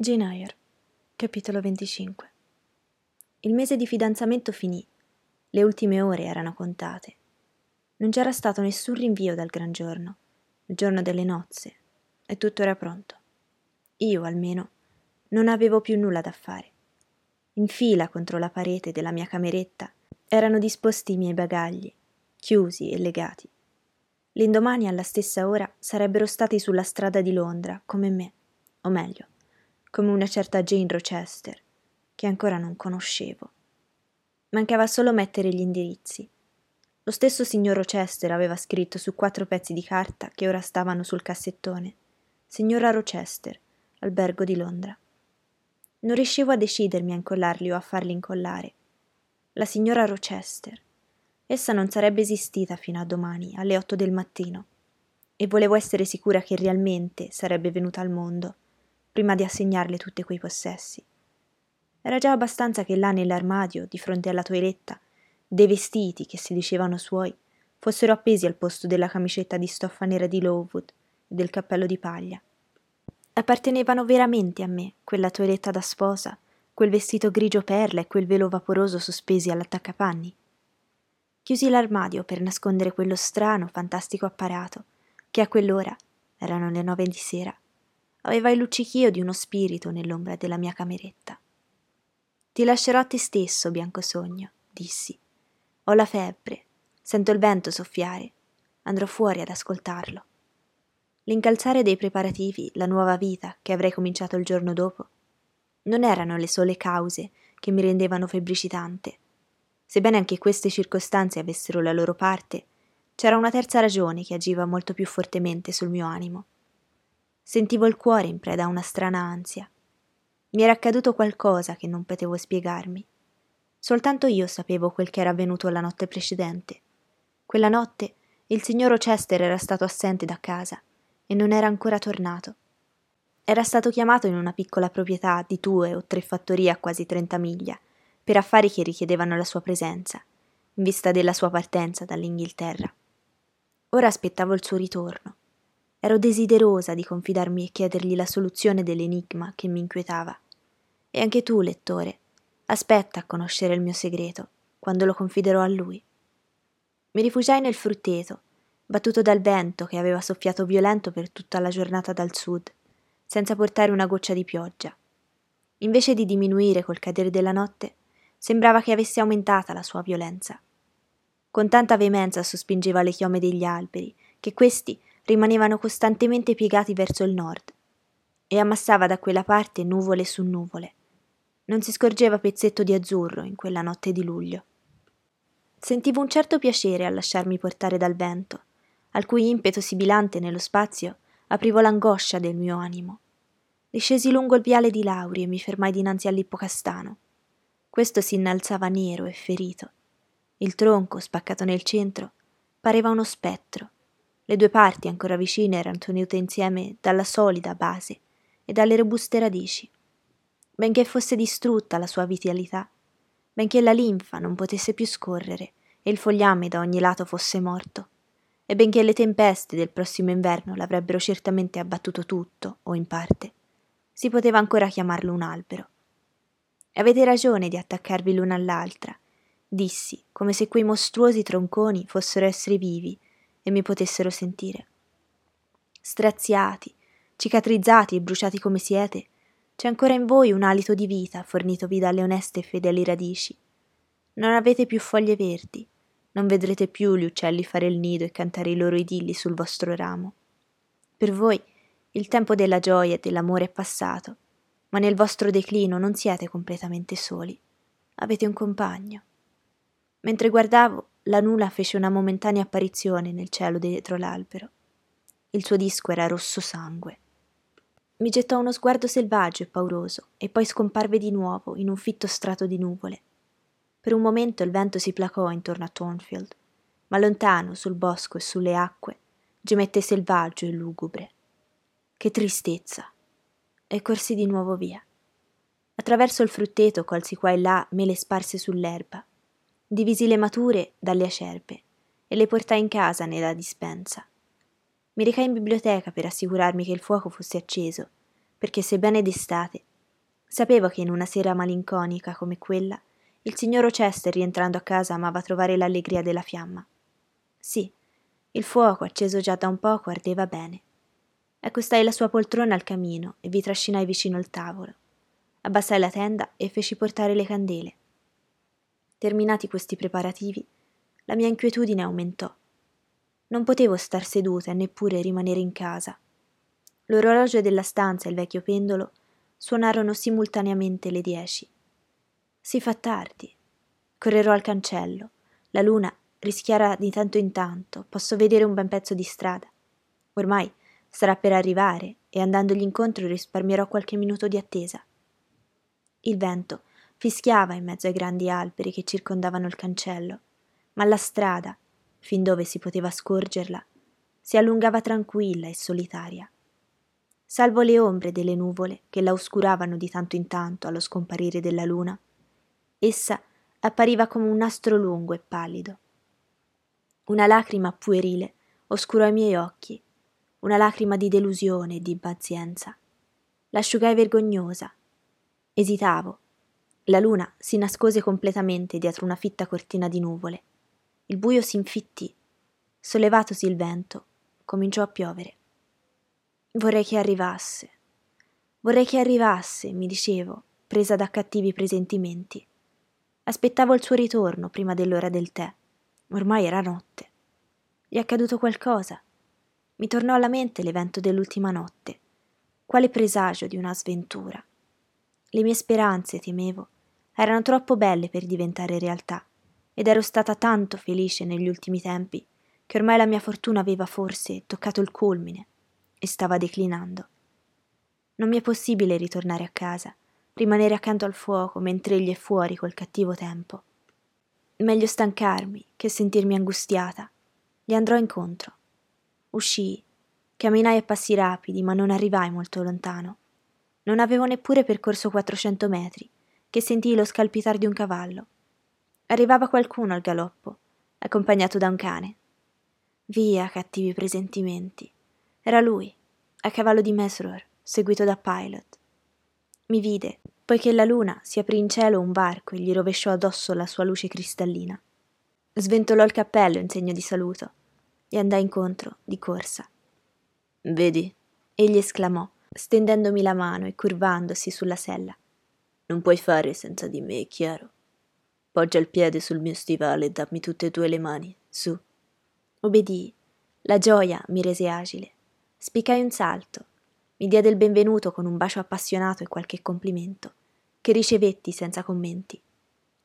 Jane Eyre, capitolo 25 Il mese di fidanzamento finì. Le ultime ore erano contate. Non c'era stato nessun rinvio dal gran giorno, il giorno delle nozze, e tutto era pronto. Io, almeno, non avevo più nulla da fare. In fila contro la parete della mia cameretta erano disposti i miei bagagli, chiusi e legati. L'indomani alla stessa ora sarebbero stati sulla strada di Londra, come me, o meglio, come una certa Jane Rochester, che ancora non conoscevo. Mancava solo mettere gli indirizzi. Lo stesso signor Rochester aveva scritto su quattro pezzi di carta che ora stavano sul cassettone. Signora Rochester, albergo di Londra. Non riuscivo a decidermi a incollarli o a farli incollare. La signora Rochester. Essa non sarebbe esistita fino a domani, alle otto del mattino, e volevo essere sicura che realmente sarebbe venuta al mondo prima di assegnarle tutti quei possessi. Era già abbastanza che là nell'armadio, di fronte alla toeletta, dei vestiti che si dicevano suoi fossero appesi al posto della camicetta di stoffa nera di Lowood e del cappello di paglia. Appartenevano veramente a me quella toeletta da sposa, quel vestito grigio perla e quel velo vaporoso sospesi all'attaccapanni. Chiusi l'armadio per nascondere quello strano, fantastico apparato che a quell'ora, erano le nove di sera, aveva il luccichio di uno spirito nell'ombra della mia cameretta. Ti lascerò a te stesso, bianco sogno, dissi. Ho la febbre, sento il vento soffiare, andrò fuori ad ascoltarlo. L'incalzare dei preparativi, la nuova vita che avrei cominciato il giorno dopo, non erano le sole cause che mi rendevano febbricitante. Sebbene anche queste circostanze avessero la loro parte, c'era una terza ragione che agiva molto più fortemente sul mio animo. Sentivo il cuore in preda a una strana ansia. Mi era accaduto qualcosa che non potevo spiegarmi. Soltanto io sapevo quel che era avvenuto la notte precedente. Quella notte il signor Rochester era stato assente da casa e non era ancora tornato. Era stato chiamato in una piccola proprietà di due o tre fattorie a quasi trenta miglia, per affari che richiedevano la sua presenza, in vista della sua partenza dall'Inghilterra. Ora aspettavo il suo ritorno Ero desiderosa di confidarmi e chiedergli la soluzione dell'enigma che mi inquietava. E anche tu, lettore, aspetta a conoscere il mio segreto, quando lo confiderò a lui. Mi rifugiai nel frutteto, battuto dal vento che aveva soffiato violento per tutta la giornata dal sud, senza portare una goccia di pioggia. Invece di diminuire col cadere della notte, sembrava che avesse aumentata la sua violenza. Con tanta veemenza sospingeva le chiome degli alberi, che questi rimanevano costantemente piegati verso il nord e ammassava da quella parte nuvole su nuvole. Non si scorgeva pezzetto di azzurro in quella notte di luglio. Sentivo un certo piacere a lasciarmi portare dal vento, al cui impeto sibilante nello spazio aprivo l'angoscia del mio animo. Discesi lungo il viale di Lauri e mi fermai dinanzi all'ippocastano. Questo si innalzava nero e ferito. Il tronco, spaccato nel centro, pareva uno spettro le due parti ancora vicine erano tenute insieme dalla solida base e dalle robuste radici. Benché fosse distrutta la sua vitalità, benché la linfa non potesse più scorrere e il fogliame da ogni lato fosse morto, e benché le tempeste del prossimo inverno l'avrebbero certamente abbattuto tutto, o in parte, si poteva ancora chiamarlo un albero. Avete ragione di attaccarvi l'una all'altra, dissi, come se quei mostruosi tronconi fossero esseri vivi e mi potessero sentire. Straziati, cicatrizzati e bruciati come siete, c'è ancora in voi un alito di vita fornitovi dalle oneste e fedeli radici. Non avete più foglie verdi, non vedrete più gli uccelli fare il nido e cantare i loro idilli sul vostro ramo. Per voi il tempo della gioia e dell'amore è passato, ma nel vostro declino non siete completamente soli. Avete un compagno. Mentre guardavo, la nula fece una momentanea apparizione nel cielo dietro l'albero. Il suo disco era rosso sangue. Mi gettò uno sguardo selvaggio e pauroso e poi scomparve di nuovo in un fitto strato di nuvole. Per un momento il vento si placò intorno a Thornfield, ma lontano, sul bosco e sulle acque, gemette selvaggio e lugubre. Che tristezza! E corsi di nuovo via. Attraverso il frutteto colsi qua e là mele sparse sull'erba divisi le mature dalle acerbe e le portai in casa nella dispensa. Mi recai in biblioteca per assicurarmi che il fuoco fosse acceso, perché sebbene d'estate Sapevo che in una sera malinconica come quella, il signor Rochester rientrando a casa amava trovare l'allegria della fiamma. Sì, il fuoco, acceso già da un poco, ardeva bene. Accostai la sua poltrona al camino e vi trascinai vicino al tavolo. Abbassai la tenda e feci portare le candele. Terminati questi preparativi, la mia inquietudine aumentò. Non potevo star seduta e neppure rimanere in casa. L'orologio della stanza e il vecchio pendolo suonarono simultaneamente le dieci. Si fa tardi. Correrò al cancello. La luna rischiara di tanto in tanto, posso vedere un ben pezzo di strada. Ormai sarà per arrivare e andandogli incontro risparmierò qualche minuto di attesa. Il vento fischiava in mezzo ai grandi alberi che circondavano il cancello ma la strada, fin dove si poteva scorgerla, si allungava tranquilla e solitaria. Salvo le ombre delle nuvole che la oscuravano di tanto in tanto allo scomparire della luna, essa appariva come un nastro lungo e pallido. Una lacrima puerile oscurò i miei occhi, una lacrima di delusione e di impazienza. L'asciugai vergognosa. Esitavo. La luna si nascose completamente dietro una fitta cortina di nuvole il buio s'infittì. Sollevatosi il vento, cominciò a piovere. Vorrei che arrivasse. Vorrei che arrivasse, mi dicevo, presa da cattivi presentimenti. Aspettavo il suo ritorno prima dell'ora del tè. Ormai era notte. Gli è accaduto qualcosa. Mi tornò alla mente l'evento dell'ultima notte. Quale presagio di una sventura. Le mie speranze, temevo, erano troppo belle per diventare realtà ed ero stata tanto felice negli ultimi tempi che ormai la mia fortuna aveva forse toccato il culmine e stava declinando. Non mi è possibile ritornare a casa, rimanere accanto al fuoco mentre egli è fuori col cattivo tempo. Meglio stancarmi che sentirmi angustiata. Gli andrò incontro. Uscii, camminai a passi rapidi, ma non arrivai molto lontano. Non avevo neppure percorso 400 metri, che sentii lo scalpitar di un cavallo Arrivava qualcuno al galoppo, accompagnato da un cane. Via, cattivi presentimenti. Era lui, a cavallo di Mesror, seguito da Pilot. Mi vide, poiché la luna si aprì in cielo un varco e gli rovesciò addosso la sua luce cristallina. Sventolò il cappello in segno di saluto. Gli andai incontro, di corsa. Vedi? Egli esclamò, stendendomi la mano e curvandosi sulla sella. Non puoi fare senza di me, è chiaro. Poggia il piede sul mio stivale e dammi tutte e due le mani, su. Obbedii. La gioia mi rese agile. Spicai un salto. Mi diede il benvenuto con un bacio appassionato e qualche complimento, che ricevetti senza commenti.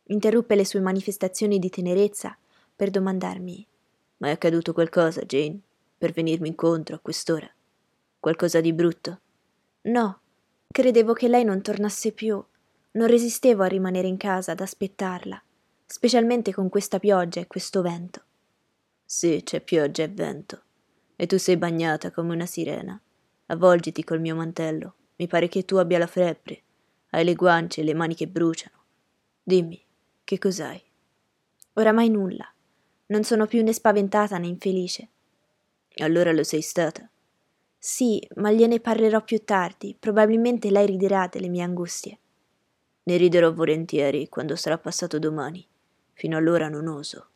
Interruppe le sue manifestazioni di tenerezza per domandarmi: Ma è accaduto qualcosa, Jane? Per venirmi incontro a quest'ora? Qualcosa di brutto? No, credevo che lei non tornasse più. Non resistevo a rimanere in casa ad aspettarla, specialmente con questa pioggia e questo vento. Sì, c'è pioggia e vento. E tu sei bagnata come una sirena. Avvolgiti col mio mantello. Mi pare che tu abbia la febbre. Hai le guance e le mani che bruciano. Dimmi, che cos'hai? Oramai nulla. Non sono più né spaventata né infelice. Allora lo sei stata? Sì, ma gliene parlerò più tardi. Probabilmente lei riderà delle mie angustie. Ne riderò volentieri quando sarà passato domani. Fino allora non oso.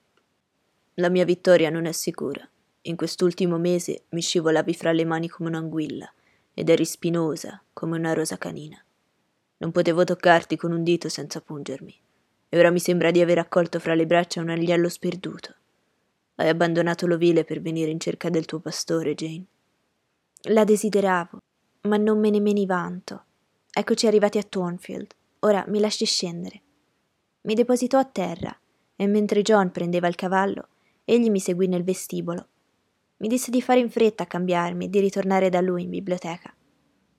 La mia vittoria non è sicura. In quest'ultimo mese mi scivolavi fra le mani come un'anguilla ed eri spinosa come una rosa canina. Non potevo toccarti con un dito senza pungermi, e ora mi sembra di aver accolto fra le braccia un agnello sperduto. Hai abbandonato l'ovile per venire in cerca del tuo pastore, Jane. La desideravo, ma non me ne meni vanto. Eccoci arrivati a Thornfield. Ora mi lasci scendere. Mi depositò a terra e mentre John prendeva il cavallo, egli mi seguì nel vestibolo. Mi disse di fare in fretta a cambiarmi e di ritornare da lui in biblioteca.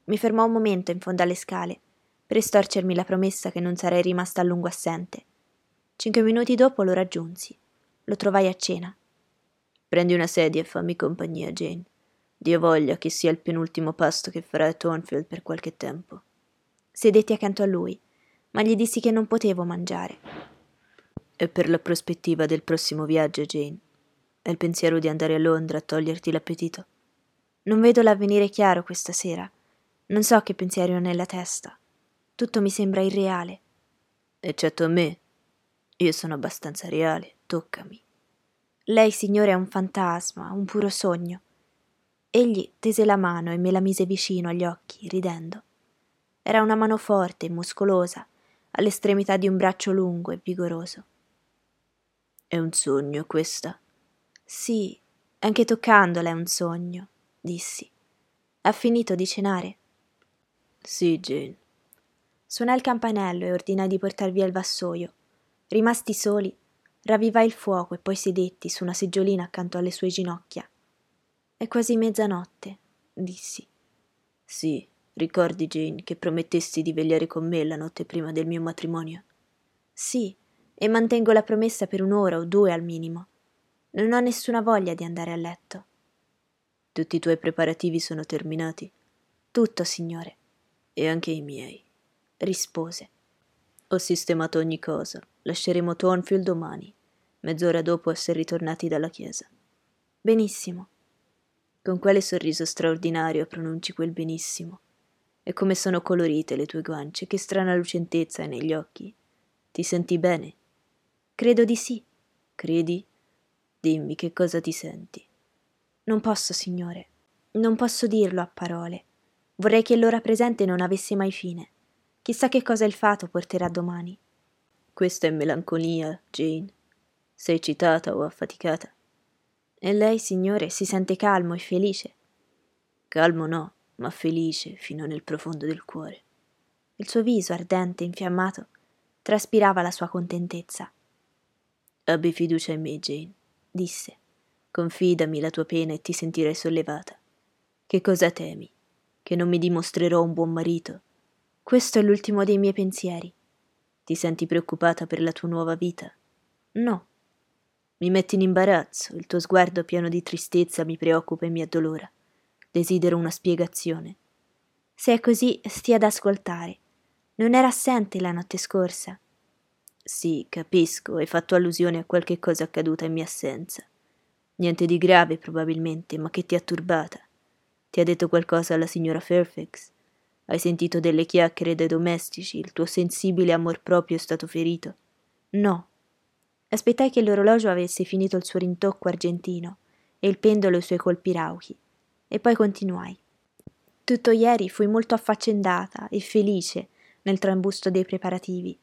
Mi fermò un momento in fondo alle scale per estorcermi la promessa che non sarei rimasta a lungo assente. Cinque minuti dopo lo raggiunsi. Lo trovai a cena. Prendi una sedia e fammi compagnia, Jane. Dio voglia che sia il penultimo pasto che farai a Thornfield per qualche tempo. Sedetti accanto a lui ma gli dissi che non potevo mangiare. È per la prospettiva del prossimo viaggio, Jane. È il pensiero di andare a Londra a toglierti l'appetito. Non vedo l'avvenire chiaro questa sera. Non so che pensieri ho nella testa. Tutto mi sembra irreale. Eccetto a me. Io sono abbastanza reale, toccami. Lei, signore, è un fantasma, un puro sogno. Egli tese la mano e me la mise vicino agli occhi, ridendo. Era una mano forte e muscolosa, all'estremità di un braccio lungo e vigoroso. È un sogno questa? Sì, anche toccandola è un sogno, dissi. Ha finito di cenare? Sì, Jane. Suonai il campanello e ordinai di portar via il vassoio. Rimasti soli, ravvivai il fuoco e poi sedetti su una seggiolina accanto alle sue ginocchia. È quasi mezzanotte, dissi. Sì, ricordi, Jane, che promettesti di vegliare con me la notte prima del mio matrimonio? Sì, e mantengo la promessa per un'ora o due al minimo. Non ho nessuna voglia di andare a letto. Tutti i tuoi preparativi sono terminati? Tutto, signore. E anche i miei rispose. Ho sistemato ogni cosa. Lasceremo Thornfield domani, mezz'ora dopo essere ritornati dalla chiesa. Benissimo. Con quale sorriso straordinario pronunci quel benissimo. E come sono colorite le tue guance, che strana lucentezza hai negli occhi. Ti senti bene? Credo di sì. Credi? Dimmi che cosa ti senti. Non posso, signore. Non posso dirlo a parole. Vorrei che l'ora presente non avesse mai fine. Chissà che cosa il fato porterà domani. Questa è melanconia, Jane. Sei eccitata o affaticata? E lei, signore, si sente calmo e felice? Calmo no, ma felice fino nel profondo del cuore. Il suo viso ardente e infiammato traspirava la sua contentezza. Abbi fiducia in me, Jane, disse. Confidami la tua pena e ti sentirai sollevata. Che cosa temi? Che non mi dimostrerò un buon marito? Questo è l'ultimo dei miei pensieri. Ti senti preoccupata per la tua nuova vita? No. Mi metti in imbarazzo, il tuo sguardo pieno di tristezza mi preoccupa e mi addolora. Desidero una spiegazione. Se è così, stia ad ascoltare. Non era assente la notte scorsa. Sì, capisco, hai fatto allusione a qualche cosa accaduta in mia assenza. Niente di grave, probabilmente, ma che ti ha turbata. Ti ha detto qualcosa la signora Fairfax? Hai sentito delle chiacchiere dai domestici? Il tuo sensibile amor proprio è stato ferito? No. Aspettai che l'orologio avesse finito il suo rintocco argentino e il pendolo i suoi colpi rauchi, e poi continuai. Tutto ieri fui molto affaccendata e felice nel trambusto dei preparativi.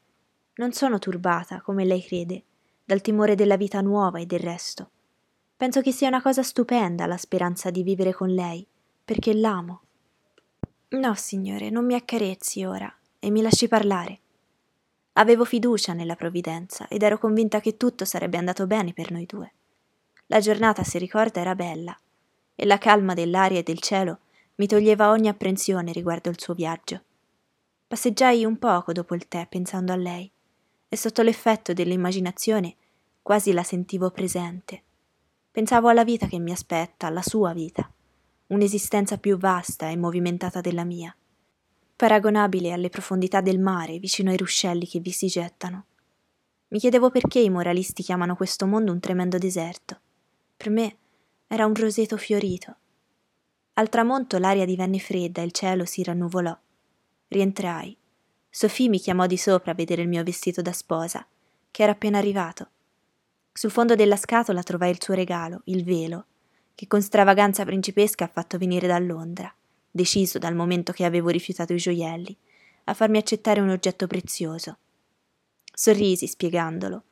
Non sono turbata, come lei crede, dal timore della vita nuova e del resto. Penso che sia una cosa stupenda la speranza di vivere con lei, perché l'amo. No, signore, non mi accarezzi ora e mi lasci parlare. Avevo fiducia nella provvidenza ed ero convinta che tutto sarebbe andato bene per noi due. La giornata, si ricorda, era bella e la calma dell'aria e del cielo mi toglieva ogni apprensione riguardo il suo viaggio. Passeggiai un poco dopo il tè pensando a lei e sotto l'effetto dell'immaginazione quasi la sentivo presente. Pensavo alla vita che mi aspetta, alla sua vita un'esistenza più vasta e movimentata della mia, paragonabile alle profondità del mare vicino ai ruscelli che vi si gettano. Mi chiedevo perché i moralisti chiamano questo mondo un tremendo deserto. Per me era un roseto fiorito. Al tramonto l'aria divenne fredda e il cielo si rannuvolò. Rientrai. Sofì mi chiamò di sopra a vedere il mio vestito da sposa, che era appena arrivato. Sul fondo della scatola trovai il suo regalo, il velo, che con stravaganza principesca ha fatto venire da Londra, deciso dal momento che avevo rifiutato i gioielli, a farmi accettare un oggetto prezioso. Sorrisi spiegandolo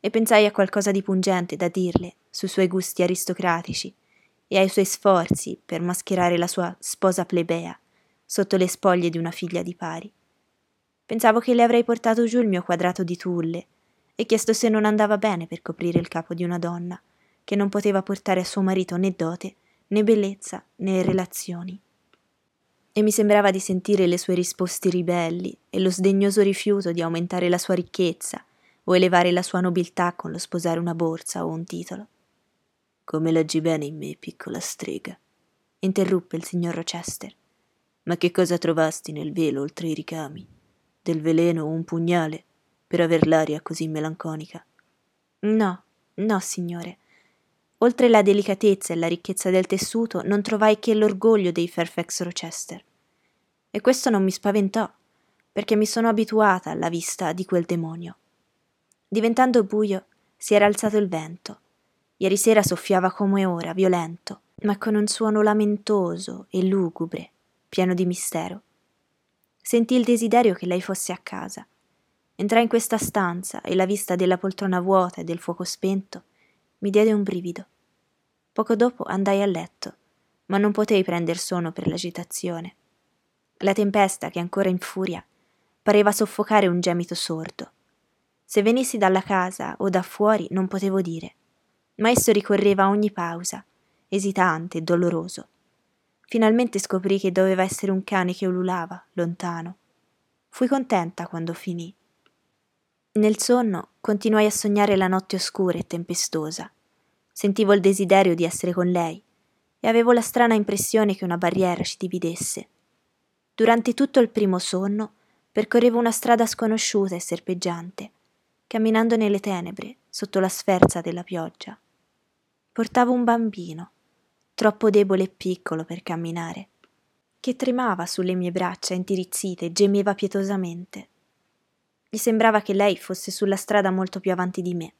e pensai a qualcosa di pungente da dirle sui suoi gusti aristocratici e ai suoi sforzi per mascherare la sua sposa plebea sotto le spoglie di una figlia di pari. Pensavo che le avrei portato giù il mio quadrato di tulle e chiesto se non andava bene per coprire il capo di una donna che non poteva portare a suo marito né dote, né bellezza, né relazioni. E mi sembrava di sentire le sue risposte ribelli e lo sdegnoso rifiuto di aumentare la sua ricchezza o elevare la sua nobiltà con lo sposare una borsa o un titolo. Come leggi bene in me, piccola strega, interruppe il signor Rochester. Ma che cosa trovasti nel velo oltre i ricami? Del veleno o un pugnale per aver l'aria così melanconica? No, no, signore. Oltre la delicatezza e la ricchezza del tessuto, non trovai che l'orgoglio dei Fairfax Rochester. E questo non mi spaventò, perché mi sono abituata alla vista di quel demonio. Diventando buio, si era alzato il vento. Ieri sera soffiava come ora, violento, ma con un suono lamentoso e lugubre, pieno di mistero. Sentii il desiderio che lei fosse a casa. Entrai in questa stanza e la vista della poltrona vuota e del fuoco spento mi diede un brivido. Poco dopo andai a letto, ma non potei prender sonno per l'agitazione. La tempesta, che ancora in furia, pareva soffocare un gemito sordo. Se venissi dalla casa o da fuori non potevo dire, ma esso ricorreva a ogni pausa, esitante doloroso. Finalmente scoprì che doveva essere un cane che ululava, lontano. Fui contenta quando finì. Nel sonno continuai a sognare la notte oscura e tempestosa. Sentivo il desiderio di essere con lei e avevo la strana impressione che una barriera ci dividesse. Durante tutto il primo sonno percorrevo una strada sconosciuta e serpeggiante, camminando nelle tenebre sotto la sferza della pioggia. Portavo un bambino, troppo debole e piccolo per camminare, che tremava sulle mie braccia intirizzite e gemeva pietosamente. Gli sembrava che lei fosse sulla strada molto più avanti di me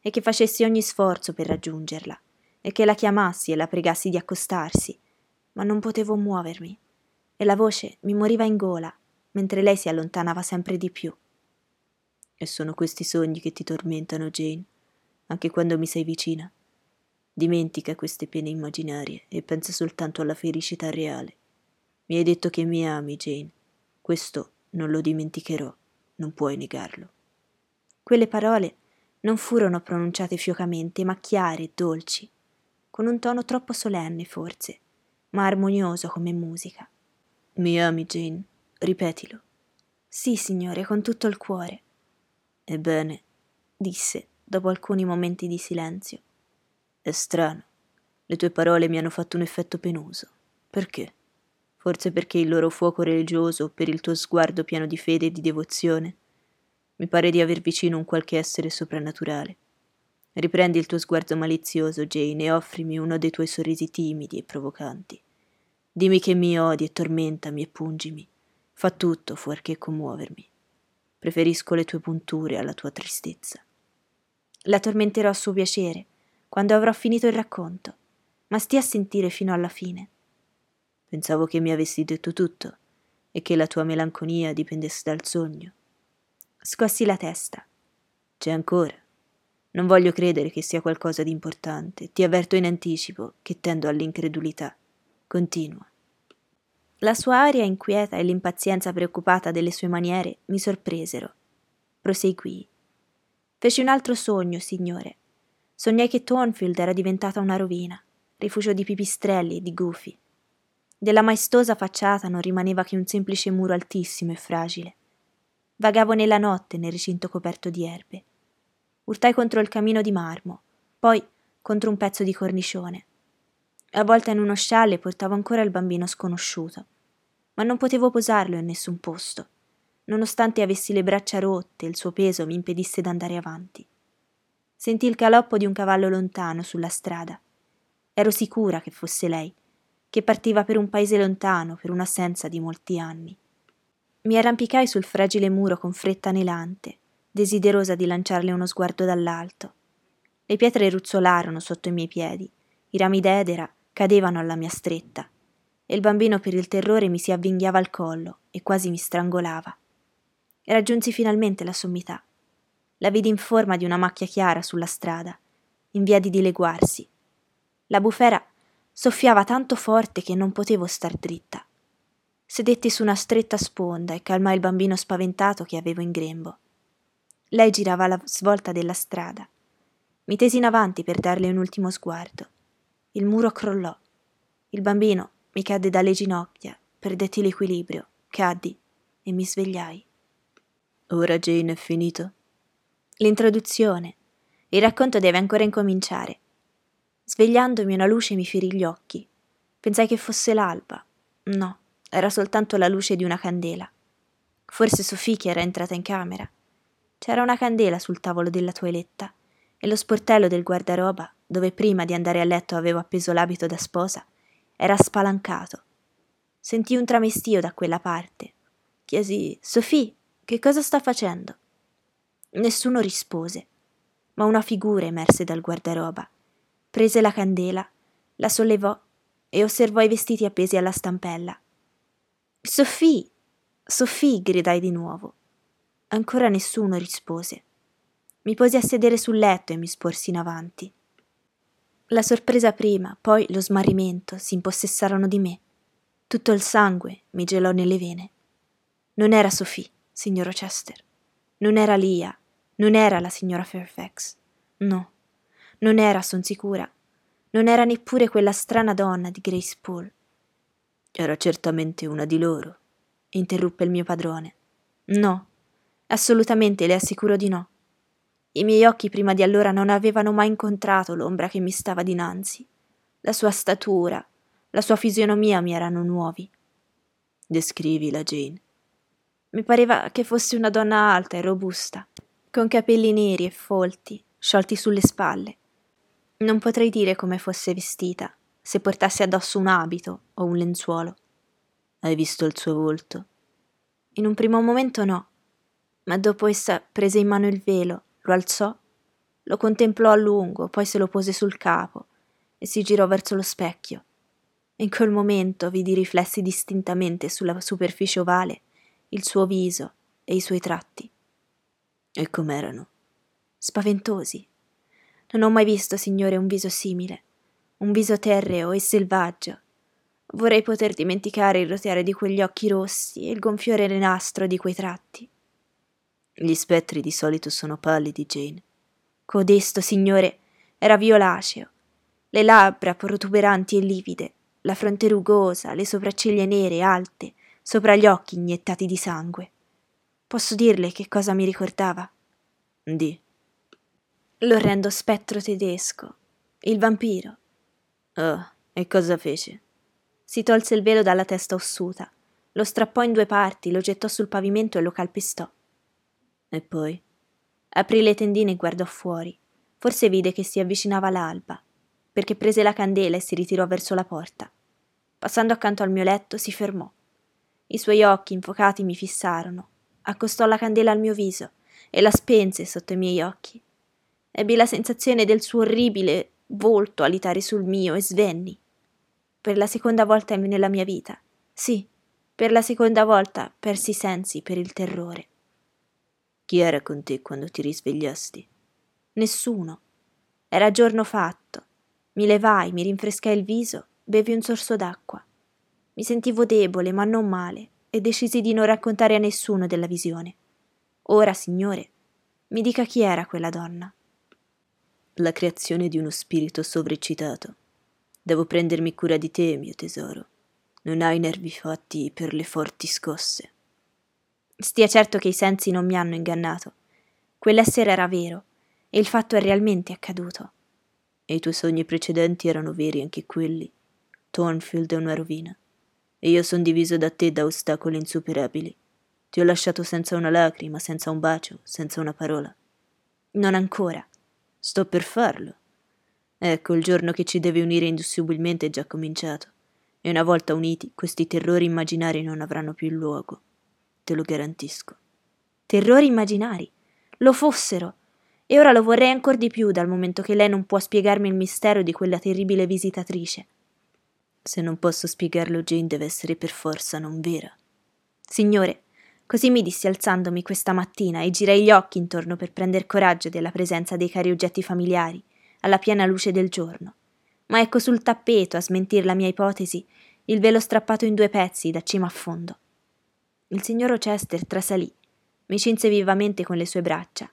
e che facessi ogni sforzo per raggiungerla e che la chiamassi e la pregassi di accostarsi, ma non potevo muovermi e la voce mi moriva in gola mentre lei si allontanava sempre di più. E sono questi sogni che ti tormentano, Jane, anche quando mi sei vicina. Dimentica queste pene immaginarie e pensa soltanto alla felicità reale. Mi hai detto che mi ami, Jane. Questo non lo dimenticherò, non puoi negarlo. Quelle parole non furono pronunciate fiocamente, ma chiare e dolci, con un tono troppo solenne forse, ma armonioso come musica. Mi ami, Jane? Ripetilo. Sì, signore, con tutto il cuore. Ebbene, disse, dopo alcuni momenti di silenzio. È strano. Le tue parole mi hanno fatto un effetto penoso. Perché? Forse perché il loro fuoco religioso, per il tuo sguardo pieno di fede e di devozione? Mi pare di aver vicino un qualche essere soprannaturale. Riprendi il tuo sguardo malizioso, Jane, e offrimi uno dei tuoi sorrisi timidi e provocanti. Dimmi che mi odi e tormentami e pungimi. Fa tutto fuorché commuovermi. Preferisco le tue punture alla tua tristezza. La tormenterò a suo piacere, quando avrò finito il racconto, ma stia a sentire fino alla fine. Pensavo che mi avessi detto tutto e che la tua melanconia dipendesse dal sogno. Scossi la testa. C'è ancora. Non voglio credere che sia qualcosa di importante. Ti avverto in anticipo che tendo all'incredulità. Continua. La sua aria inquieta e l'impazienza preoccupata delle sue maniere mi sorpresero. Proseguii. Feci un altro sogno, signore. Sognai che Thornfield era diventata una rovina, rifugio di pipistrelli e di gufi. Della maestosa facciata non rimaneva che un semplice muro altissimo e fragile. Vagavo nella notte nel recinto coperto di erbe. Urtai contro il camino di marmo, poi contro un pezzo di cornicione Avvolta in uno scialle portavo ancora il bambino sconosciuto, ma non potevo posarlo in nessun posto, nonostante avessi le braccia rotte e il suo peso mi impedisse d'andare avanti. Sentii il galoppo di un cavallo lontano sulla strada. Ero sicura che fosse lei, che partiva per un paese lontano per un'assenza di molti anni. Mi arrampicai sul fragile muro con fretta anelante, desiderosa di lanciarle uno sguardo dall'alto. Le pietre ruzzolarono sotto i miei piedi, i rami d'edera cadevano alla mia stretta e il bambino per il terrore mi si avvinghiava al collo e quasi mi strangolava. Raggiunsi finalmente la sommità. La vidi in forma di una macchia chiara sulla strada, in via di dileguarsi. La bufera soffiava tanto forte che non potevo star dritta. Sedetti su una stretta sponda e calmai il bambino spaventato che avevo in grembo. Lei girava alla svolta della strada. Mi tesi in avanti per darle un ultimo sguardo. Il muro crollò. Il bambino mi cadde dalle ginocchia, perdetti l'equilibrio, caddi e mi svegliai. Ora Jane è finito? L'introduzione. Il racconto deve ancora incominciare. Svegliandomi una luce mi ferì gli occhi. Pensai che fosse l'alba. No, era soltanto la luce di una candela. Forse Sofì era entrata in camera. C'era una candela sul tavolo della toeletta e lo sportello del guardaroba dove prima di andare a letto avevo appeso l'abito da sposa, era spalancato. Sentii un tramestio da quella parte. Chiesi Sophie, che cosa sta facendo? Nessuno rispose, ma una figura emerse dal guardaroba. Prese la candela, la sollevò e osservò i vestiti appesi alla stampella. Sophie! Sophie! gridai di nuovo. Ancora nessuno rispose. Mi posi a sedere sul letto e mi sporsi in avanti. La sorpresa prima, poi lo smarrimento si impossessarono di me. Tutto il sangue mi gelò nelle vene. Non era Sophie, signor Chester. Non era Lia. Non era la signora Fairfax. No, non era, son sicura. Non era neppure quella strana donna di Grace Poole. Era certamente una di loro, interruppe il mio padrone. No, assolutamente le assicuro di no. I miei occhi prima di allora non avevano mai incontrato l'ombra che mi stava dinanzi. La sua statura, la sua fisionomia mi erano nuovi. Descrivila, Jane. Mi pareva che fosse una donna alta e robusta, con capelli neri e folti, sciolti sulle spalle. Non potrei dire come fosse vestita, se portasse addosso un abito o un lenzuolo. Hai visto il suo volto? In un primo momento no, ma dopo essa prese in mano il velo, lo alzò, lo contemplò a lungo, poi se lo pose sul capo e si girò verso lo specchio. In quel momento vidi riflessi distintamente sulla superficie ovale il suo viso e i suoi tratti. E com'erano? Spaventosi. Non ho mai visto, signore, un viso simile, un viso terreo e selvaggio. Vorrei poter dimenticare il roteare di quegli occhi rossi e il gonfiore renastro di quei tratti. Gli spettri di solito sono pallidi, Jane. Codesto, signore, era violaceo. Le labbra protuberanti e livide, la fronte rugosa, le sopracciglia nere, alte, sopra gli occhi iniettati di sangue. Posso dirle che cosa mi ricordava? Di. L'orrendo spettro tedesco, il vampiro. Oh, e cosa fece? Si tolse il velo dalla testa ossuta, lo strappò in due parti, lo gettò sul pavimento e lo calpestò. E poi? Aprì le tendine e guardò fuori. Forse vide che si avvicinava l'alba, perché prese la candela e si ritirò verso la porta. Passando accanto al mio letto, si fermò i suoi occhi infocati mi fissarono. Accostò la candela al mio viso e la spense sotto i miei occhi. Ebbi la sensazione del suo orribile volto alitare sul mio e svenni. Per la seconda volta nella mia vita, sì, per la seconda volta persi i sensi per il terrore. Chi era con te quando ti risvegliasti? Nessuno. Era giorno fatto. Mi levai, mi rinfrescai il viso, bevi un sorso d'acqua. Mi sentivo debole, ma non male, e decisi di non raccontare a nessuno della visione. Ora, signore, mi dica chi era quella donna. La creazione di uno spirito sovreccitato. Devo prendermi cura di te, mio tesoro. Non hai nervi fatti per le forti scosse. Stia certo che i sensi non mi hanno ingannato. Quell'essere era vero, e il fatto è realmente accaduto. E i tuoi sogni precedenti erano veri anche quelli. Thornfield è una rovina e io son diviso da te da ostacoli insuperabili. Ti ho lasciato senza una lacrima, senza un bacio, senza una parola. Non ancora. Sto per farlo. Ecco, il giorno che ci deve unire indissubilmente è già cominciato. E una volta uniti, questi terrori immaginari non avranno più luogo. Te lo garantisco. Terrori immaginari? Lo fossero. E ora lo vorrei ancora di più dal momento che lei non può spiegarmi il mistero di quella terribile visitatrice. Se non posso spiegarlo, Jane deve essere per forza non vera. Signore, così mi dissi alzandomi questa mattina e girai gli occhi intorno per prender coraggio della presenza dei cari oggetti familiari, alla piena luce del giorno. Ma ecco sul tappeto, a smentir la mia ipotesi, il velo strappato in due pezzi da cima a fondo. Il signor Rochester trasalì, mi cinse vivamente con le sue braccia.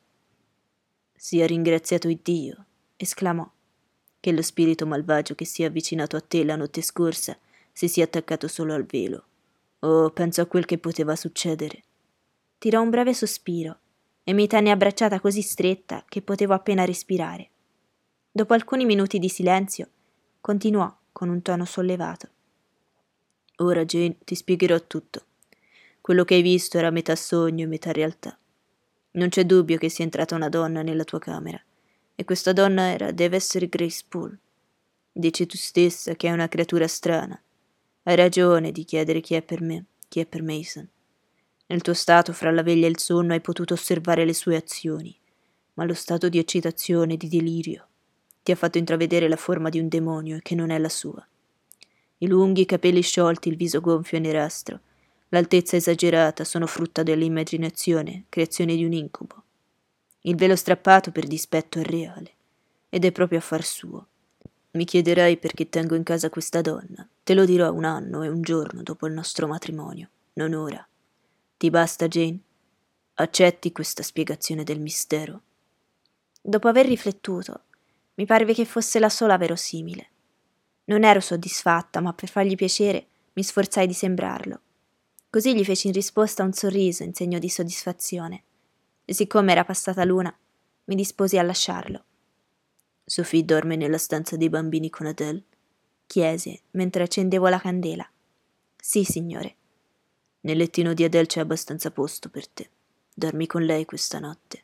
Sia ringraziato Dio, esclamò che lo spirito malvagio che si è avvicinato a te la notte scorsa si sia attaccato solo al velo. Oh, penso a quel che poteva succedere. Tirò un breve sospiro e mi tenne abbracciata così stretta che potevo appena respirare. Dopo alcuni minuti di silenzio, continuò con un tono sollevato. Ora, Jane, ti spiegherò tutto. Quello che hai visto era metà sogno e metà realtà. Non c'è dubbio che sia entrata una donna nella tua camera e questa donna era, deve essere Grace Poole. Dici tu stessa che è una creatura strana. Hai ragione di chiedere chi è per me, chi è per Mason. Nel tuo stato fra la veglia e il sonno hai potuto osservare le sue azioni, ma lo stato di eccitazione di delirio ti ha fatto intravedere la forma di un demonio che non è la sua. I lunghi capelli sciolti, il viso gonfio e nerastro, l'altezza esagerata sono frutto dell'immaginazione, creazione di un incubo. Il velo strappato per dispetto è reale, ed è proprio affar suo. Mi chiederai perché tengo in casa questa donna. Te lo dirò un anno e un giorno dopo il nostro matrimonio, non ora. Ti basta, Jane? Accetti questa spiegazione del mistero? Dopo aver riflettuto, mi parve che fosse la sola verosimile. Non ero soddisfatta, ma per fargli piacere mi sforzai di sembrarlo. Così gli feci in risposta un sorriso in segno di soddisfazione, e siccome era passata l'una, mi disposi a lasciarlo. Sophie dorme nella stanza dei bambini con Adele? chiese mentre accendevo la candela. Sì, signore. Nel lettino di Adele c'è abbastanza posto per te. Dormi con lei questa notte.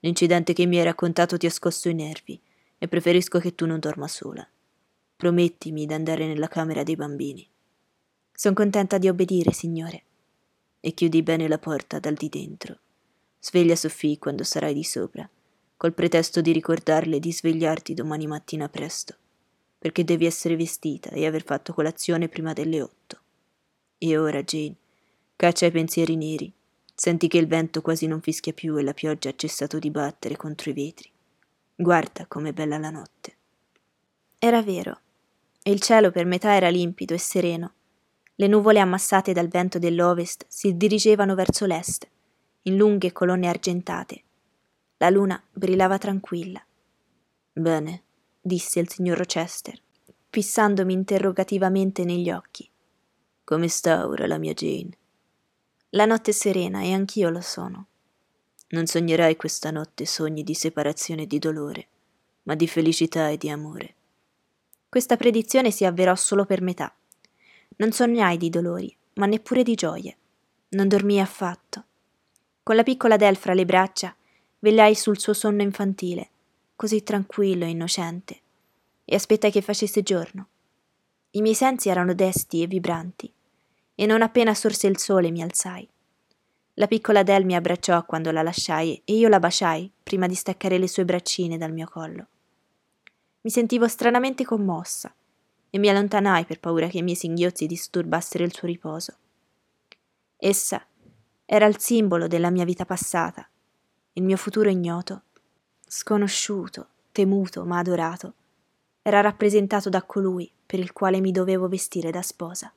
L'incidente che mi hai raccontato ti ha scosso i nervi e preferisco che tu non dorma sola. Promettimi d'andare nella camera dei bambini. Sono contenta di obbedire, signore. E chiudi bene la porta dal di dentro. Sveglia Sophie quando sarai di sopra, col pretesto di ricordarle di svegliarti domani mattina presto, perché devi essere vestita e aver fatto colazione prima delle otto. E ora, Jane, caccia i pensieri neri. Senti che il vento quasi non fischia più e la pioggia ha cessato di battere contro i vetri. Guarda com'è bella la notte. Era vero, e il cielo per metà era limpido e sereno. Le nuvole ammassate dal vento dell'ovest si dirigevano verso l'est, in lunghe colonne argentate. La luna brillava tranquilla. Bene, disse il signor Rochester, fissandomi interrogativamente negli occhi. Come sta ora la mia Jane? La notte è serena e anch'io lo sono. Non sognerai questa notte sogni di separazione e di dolore, ma di felicità e di amore. Questa predizione si avverò solo per metà. Non sognai di dolori, ma neppure di gioie. Non dormii affatto. Con la piccola Del fra le braccia, vegliai sul suo sonno infantile, così tranquillo e innocente, e aspettai che facesse giorno. I miei sensi erano desti e vibranti, e non appena sorse il sole mi alzai. La piccola Del mi abbracciò quando la lasciai e io la baciai prima di staccare le sue braccine dal mio collo. Mi sentivo stranamente commossa e mi allontanai per paura che i miei singhiozzi disturbassero il suo riposo. Essa era il simbolo della mia vita passata, il mio futuro ignoto, sconosciuto, temuto ma adorato, era rappresentato da colui per il quale mi dovevo vestire da sposa.